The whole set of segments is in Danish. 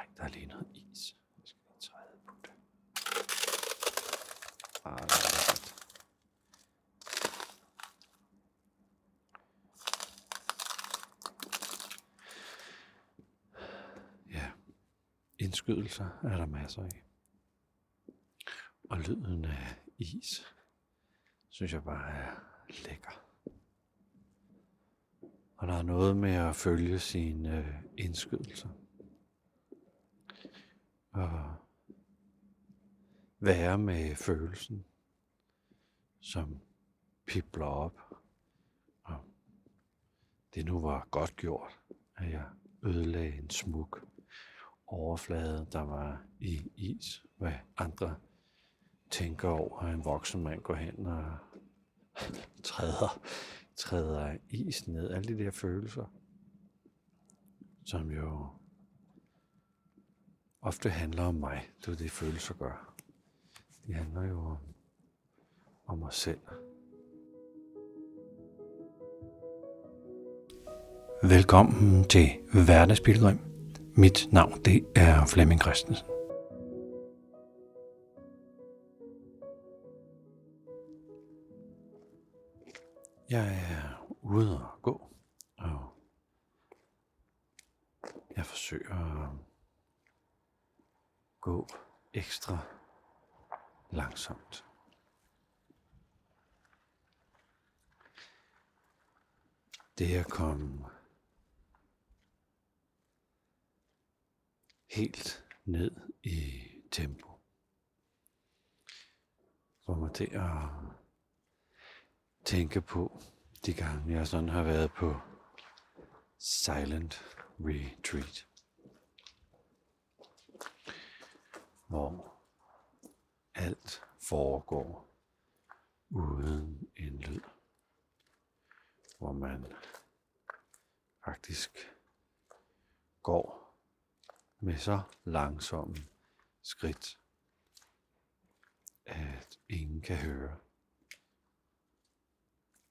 Nej, der er lige noget is. Jeg skal lige træde på det. Ah, det er godt. Ja, indskydelser er der masser af. Og lyden af is, synes jeg bare er lækker. Og der er noget med at følge sine øh, indskydelser. Og være med følelsen, som pipler op. Og det nu var godt gjort, at jeg ødelagde en smuk overflade, der var i is, hvad andre tænker over, at en voksen mand går hen og træder, træder is ned. Alle de der følelser, som jo ofte handler om mig. Det er det, følelser gør. Det handler jo om, om mig selv. Velkommen til Hverdagsbilledrøm. Mit navn det er Flemming Christensen. Jeg er ude og gå, og jeg forsøger at gå ekstra langsomt. Det at komme helt ned i tempo. Får mig til at tænke på de gange, jeg sådan har været på silent retreat. Hvor alt foregår uden en lyd. Hvor man faktisk går med så langsomme skridt, at ingen kan høre,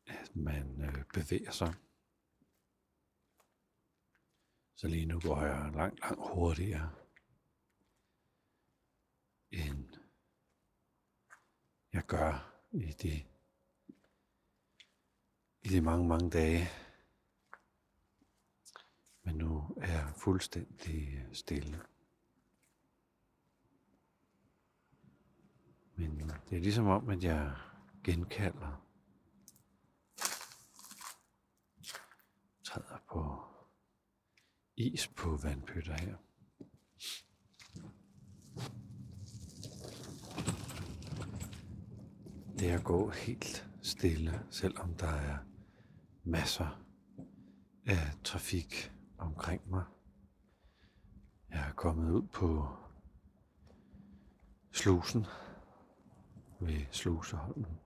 at man øh, bevæger sig. Så lige nu går jeg langt, langt hurtigere end jeg gør i de, i de mange, mange dage. Men nu er jeg fuldstændig stille. Men det er ligesom om, at jeg genkalder, træder på is på vandpytter her. Det at gå helt stille, selvom der er masser af trafik omkring mig. Jeg er kommet ud på slusen ved Sluseholmen,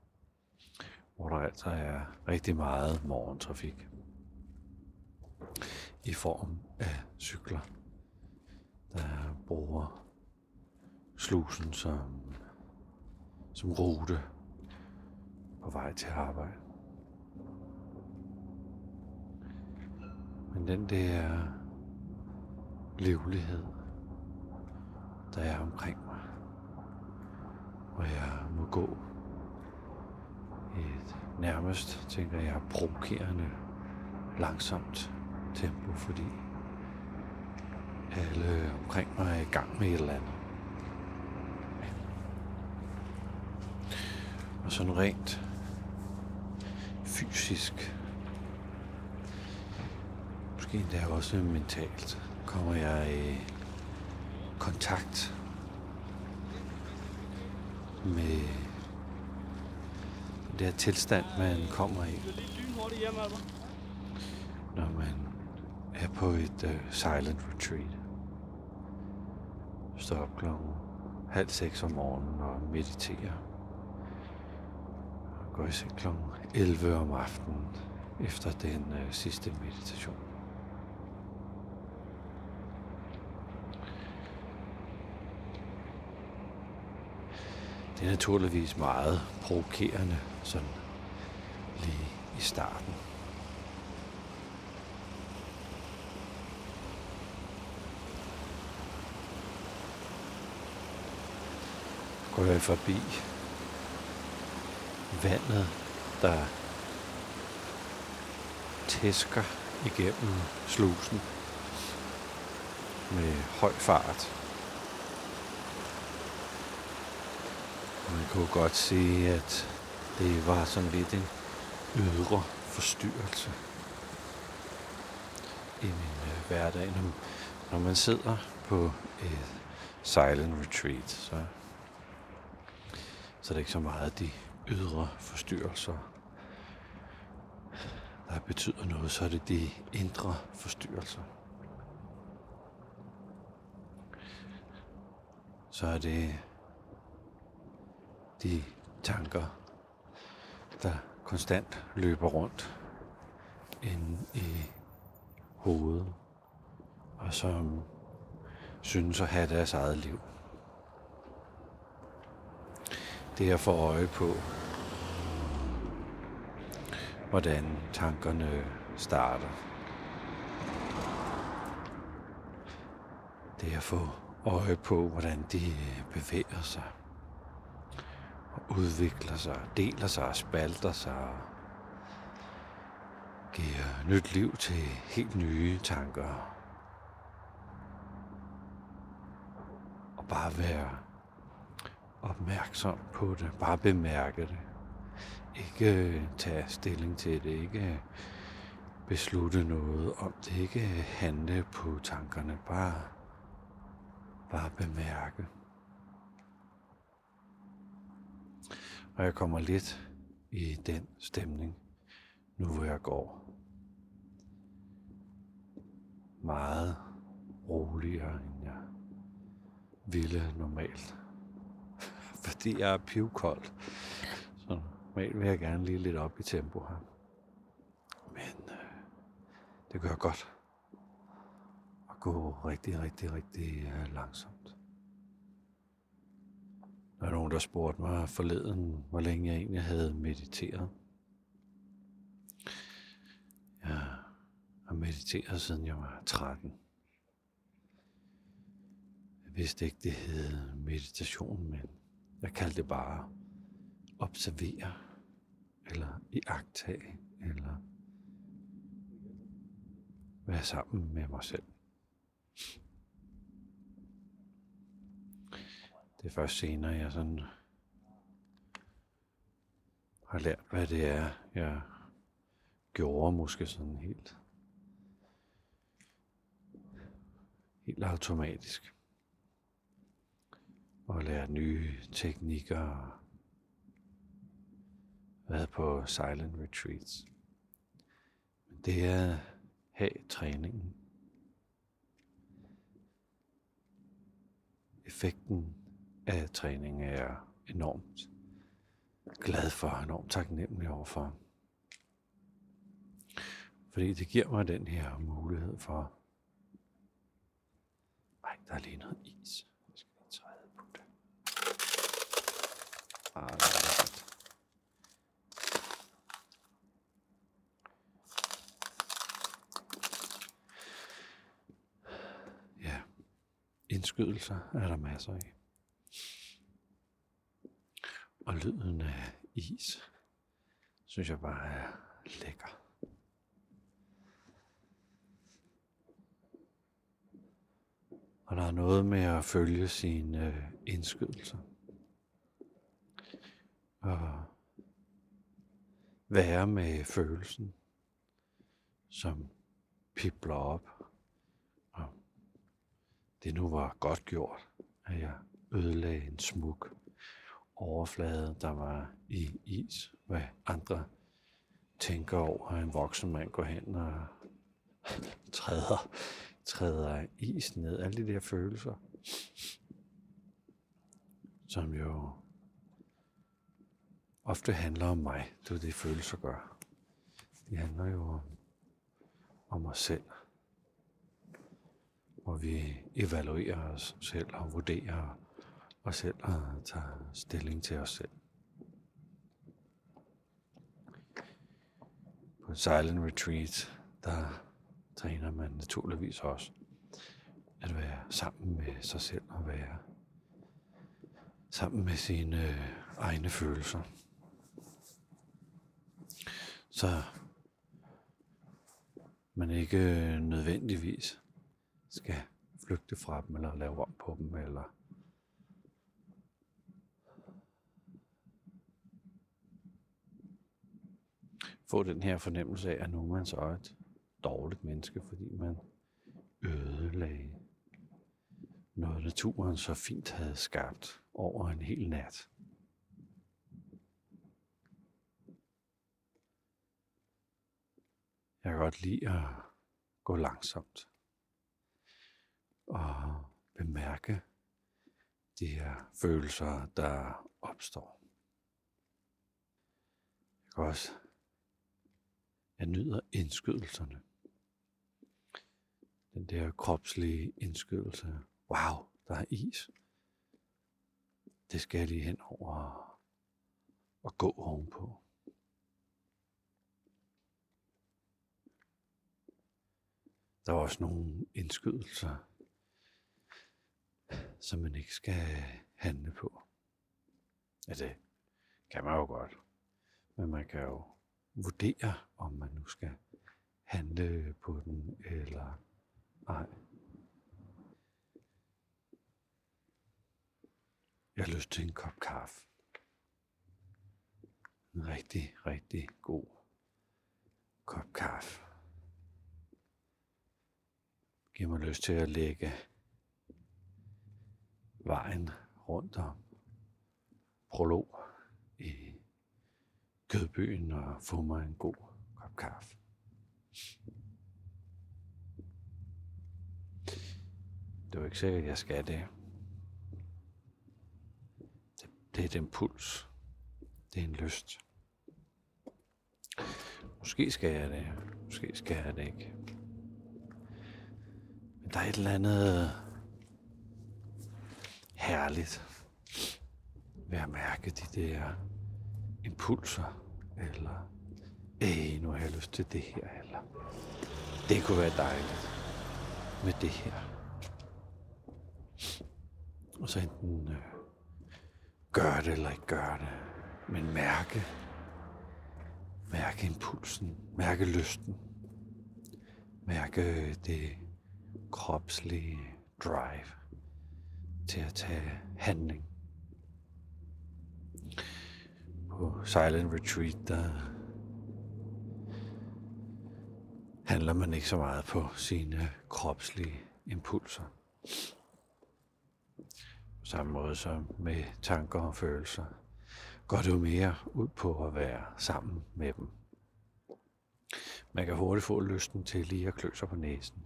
hvor der altså er rigtig meget morgentrafik i form af cykler, der bruger slusen som, som rute på vej til arbejde. Men den der livlighed, der er omkring mig, hvor jeg må gå et nærmest, tænker jeg, provokerende, langsomt tempo, fordi alle omkring mig er i gang med et eller andet. Og sådan rent fysisk, måske endda også mentalt, kommer jeg i kontakt med den der tilstand, man kommer i, når man er på et uh, silent retreat. Står op klokken halv seks om morgenen og mediterer går i seng kl. 11 om aftenen efter den øh, sidste meditation. Det er naturligvis meget provokerende, sådan lige i starten. går jeg forbi vandet, der tæsker igennem slusen med høj fart. Man kunne godt se, at det var sådan lidt en ydre forstyrrelse i min øh, hverdag. Når, når man sidder på et silent retreat, så, så er det ikke så meget de ydre forstyrrelser, der betyder noget, så er det de indre forstyrrelser. Så er det de tanker, der konstant løber rundt ind i hovedet, og som synes at have deres eget liv. Det at få øje på, hvordan tankerne starter. Det at få øje på, hvordan de bevæger sig og udvikler sig, deler sig og spalter sig og giver nyt liv til helt nye tanker. Og bare være opmærksom på det, bare bemærke det. Ikke øh, tage stilling til det, ikke øh, beslutte noget om det, ikke øh, handle på tankerne, bare, bare bemærke. Og jeg kommer lidt i den stemning, nu hvor jeg går. Meget roligere, end jeg ville normalt. Fordi jeg er pivkold. Så normalt vil jeg gerne lige lidt op i tempo her. Men øh, det gør godt at gå rigtig, rigtig, rigtig øh, langsomt. Der er nogen, der spurgte mig forleden, hvor længe jeg egentlig havde mediteret. Jeg har mediteret siden jeg var 13. Jeg vidste ikke, det hed meditation, men jeg kaldte det bare observere, eller iagtage, eller være sammen med mig selv. Det er først senere, jeg sådan har lært, hvad det er, jeg gjorde måske sådan helt, helt automatisk. Og lært nye teknikker været på silent retreats. Men det er have træningen. Effekten af træningen er enormt glad for, enormt taknemmelig overfor. Fordi det giver mig den her mulighed for... Ej, der er lige noget is. Jeg skal lige træde på det. Ah, det er. Ja, indskydelser er der masser af. Og lyden af is, synes jeg bare er lækker. Og der er noget med at følge sine øh, indskydelser. Og være med følelsen, som pipler op. Og det nu var godt gjort, at jeg ødelagde en smuk overflade, der var i is, hvad andre tænker over, at en voksen mand går hen og træder, træder is ned. Alle de der følelser, som jo ofte handler om mig. Det er det, følelser gør. Det handler jo om, om os selv. Hvor vi evaluerer os selv og vurderer os selv og tager stilling til os selv. På silent retreat, der træner man naturligvis også at være sammen med sig selv og være sammen med sine øh, egne følelser. Så man ikke nødvendigvis skal flygte fra dem, eller lave om på dem, eller få den her fornemmelse af, at nu er man så et dårligt menneske, fordi man ødelagde noget naturen så fint havde skabt over en hel nat. Jeg kan godt lide at gå langsomt og bemærke de her følelser, der opstår. Jeg kan også jeg nyder indskydelserne. Den der kropslige indskydelse. Wow, der er is. Det skal jeg lige hen over og gå ovenpå. Der er også nogle indskydelser, som man ikke skal handle på. Ja, det kan man jo godt. Men man kan jo vurdere, om man nu skal handle på den eller ej. Jeg har lyst til en kop kaffe. En rigtig, rigtig god kop kaffe. Giver mig lyst til at lægge vejen rundt om prolog i Kødbyen og få mig en god kop kaffe. Det er ikke sikkert, at jeg skal det. det. Det er den puls. Det er en lyst. Måske skal jeg det. Måske skal jeg det ikke. Der er et eller andet herligt ved at mærke de der impulser, eller Ej, nu har jeg lyst til det her, eller det kunne være dejligt med det her. Og så enten øh, gør det eller ikke gør det, men mærke, mærke impulsen, mærke lysten, mærke det kropslige drive til at tage handling på Silent Retreat, der handler man ikke så meget på sine kropslige impulser. På samme måde som med tanker og følelser, går det jo mere ud på at være sammen med dem. Man kan hurtigt få lysten til lige at klø sig på næsen.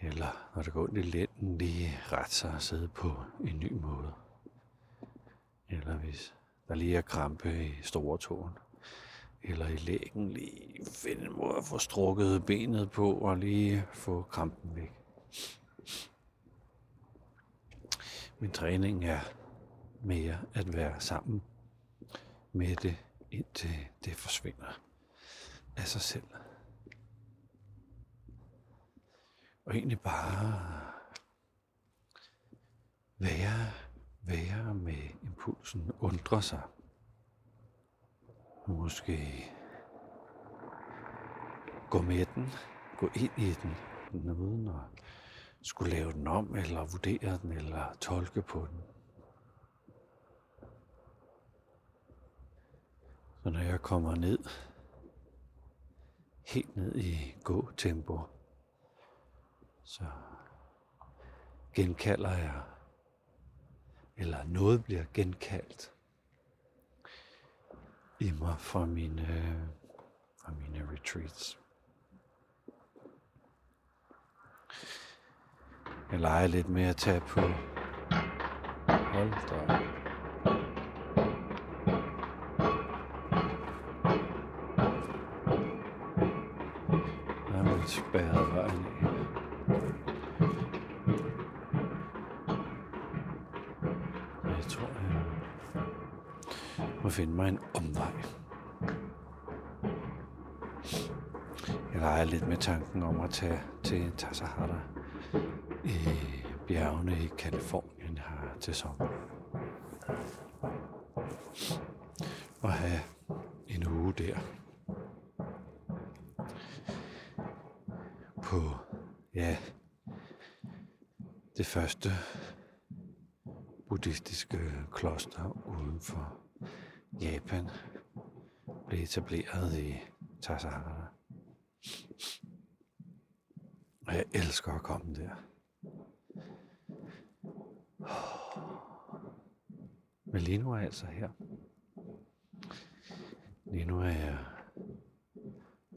Eller når det går ondt i lænden, lige ret sig og sidde på en ny måde. Eller hvis der lige er krampe i store tåen. Eller i lægen lige finde en måde at få strukket benet på og lige få krampen væk. Min træning er mere at være sammen med det, indtil det forsvinder af sig selv. Og egentlig bare være være med impulsen, undre sig. Måske gå med den, gå ind i den, uden at skulle lave den om, eller vurdere den, eller tolke på den. Så når jeg kommer ned, helt ned i gå-tempo, så genkalder jeg eller noget bliver genkaldt i mig fra mine, fra mine retreats. Jeg leger lidt med at tage på hold da Jeg er spærret vejen og finde mig en omvej. Jeg leger lidt med tanken om at tage til Tassahara. i bjergene i Kalifornien har til sommer. Og have en uge der. På, ja, det første buddhistiske kloster uden for Japan blev etableret i Tassajara. Og jeg elsker at komme der. Men lige nu er jeg altså her. Lige nu er jeg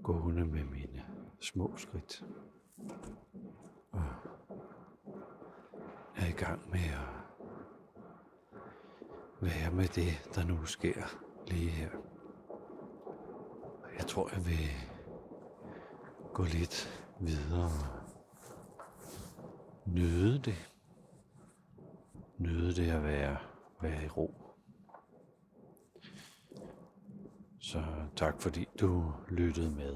gående med mine små skridt. Og er i gang med at være med det, der nu sker lige her. Jeg tror, jeg vil gå lidt videre nyde det. Nyde det at være, være i ro. Så tak fordi du lyttede med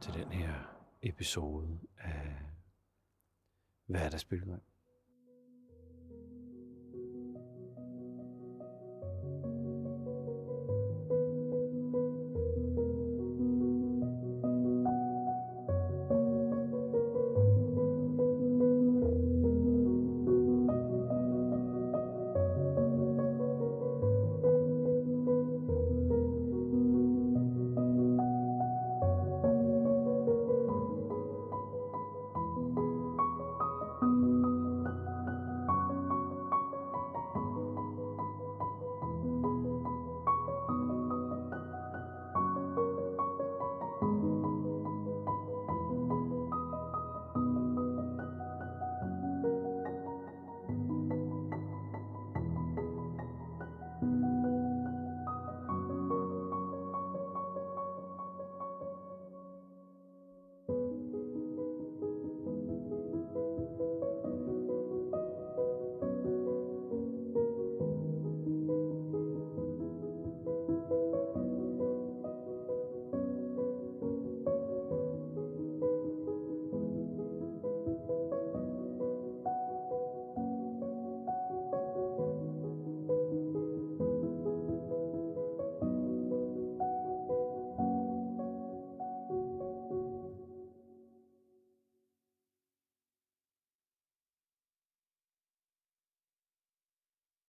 til den her episode af Hverdagsbygning.